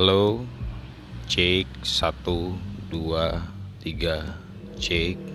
Halo, cek satu dua tiga cek.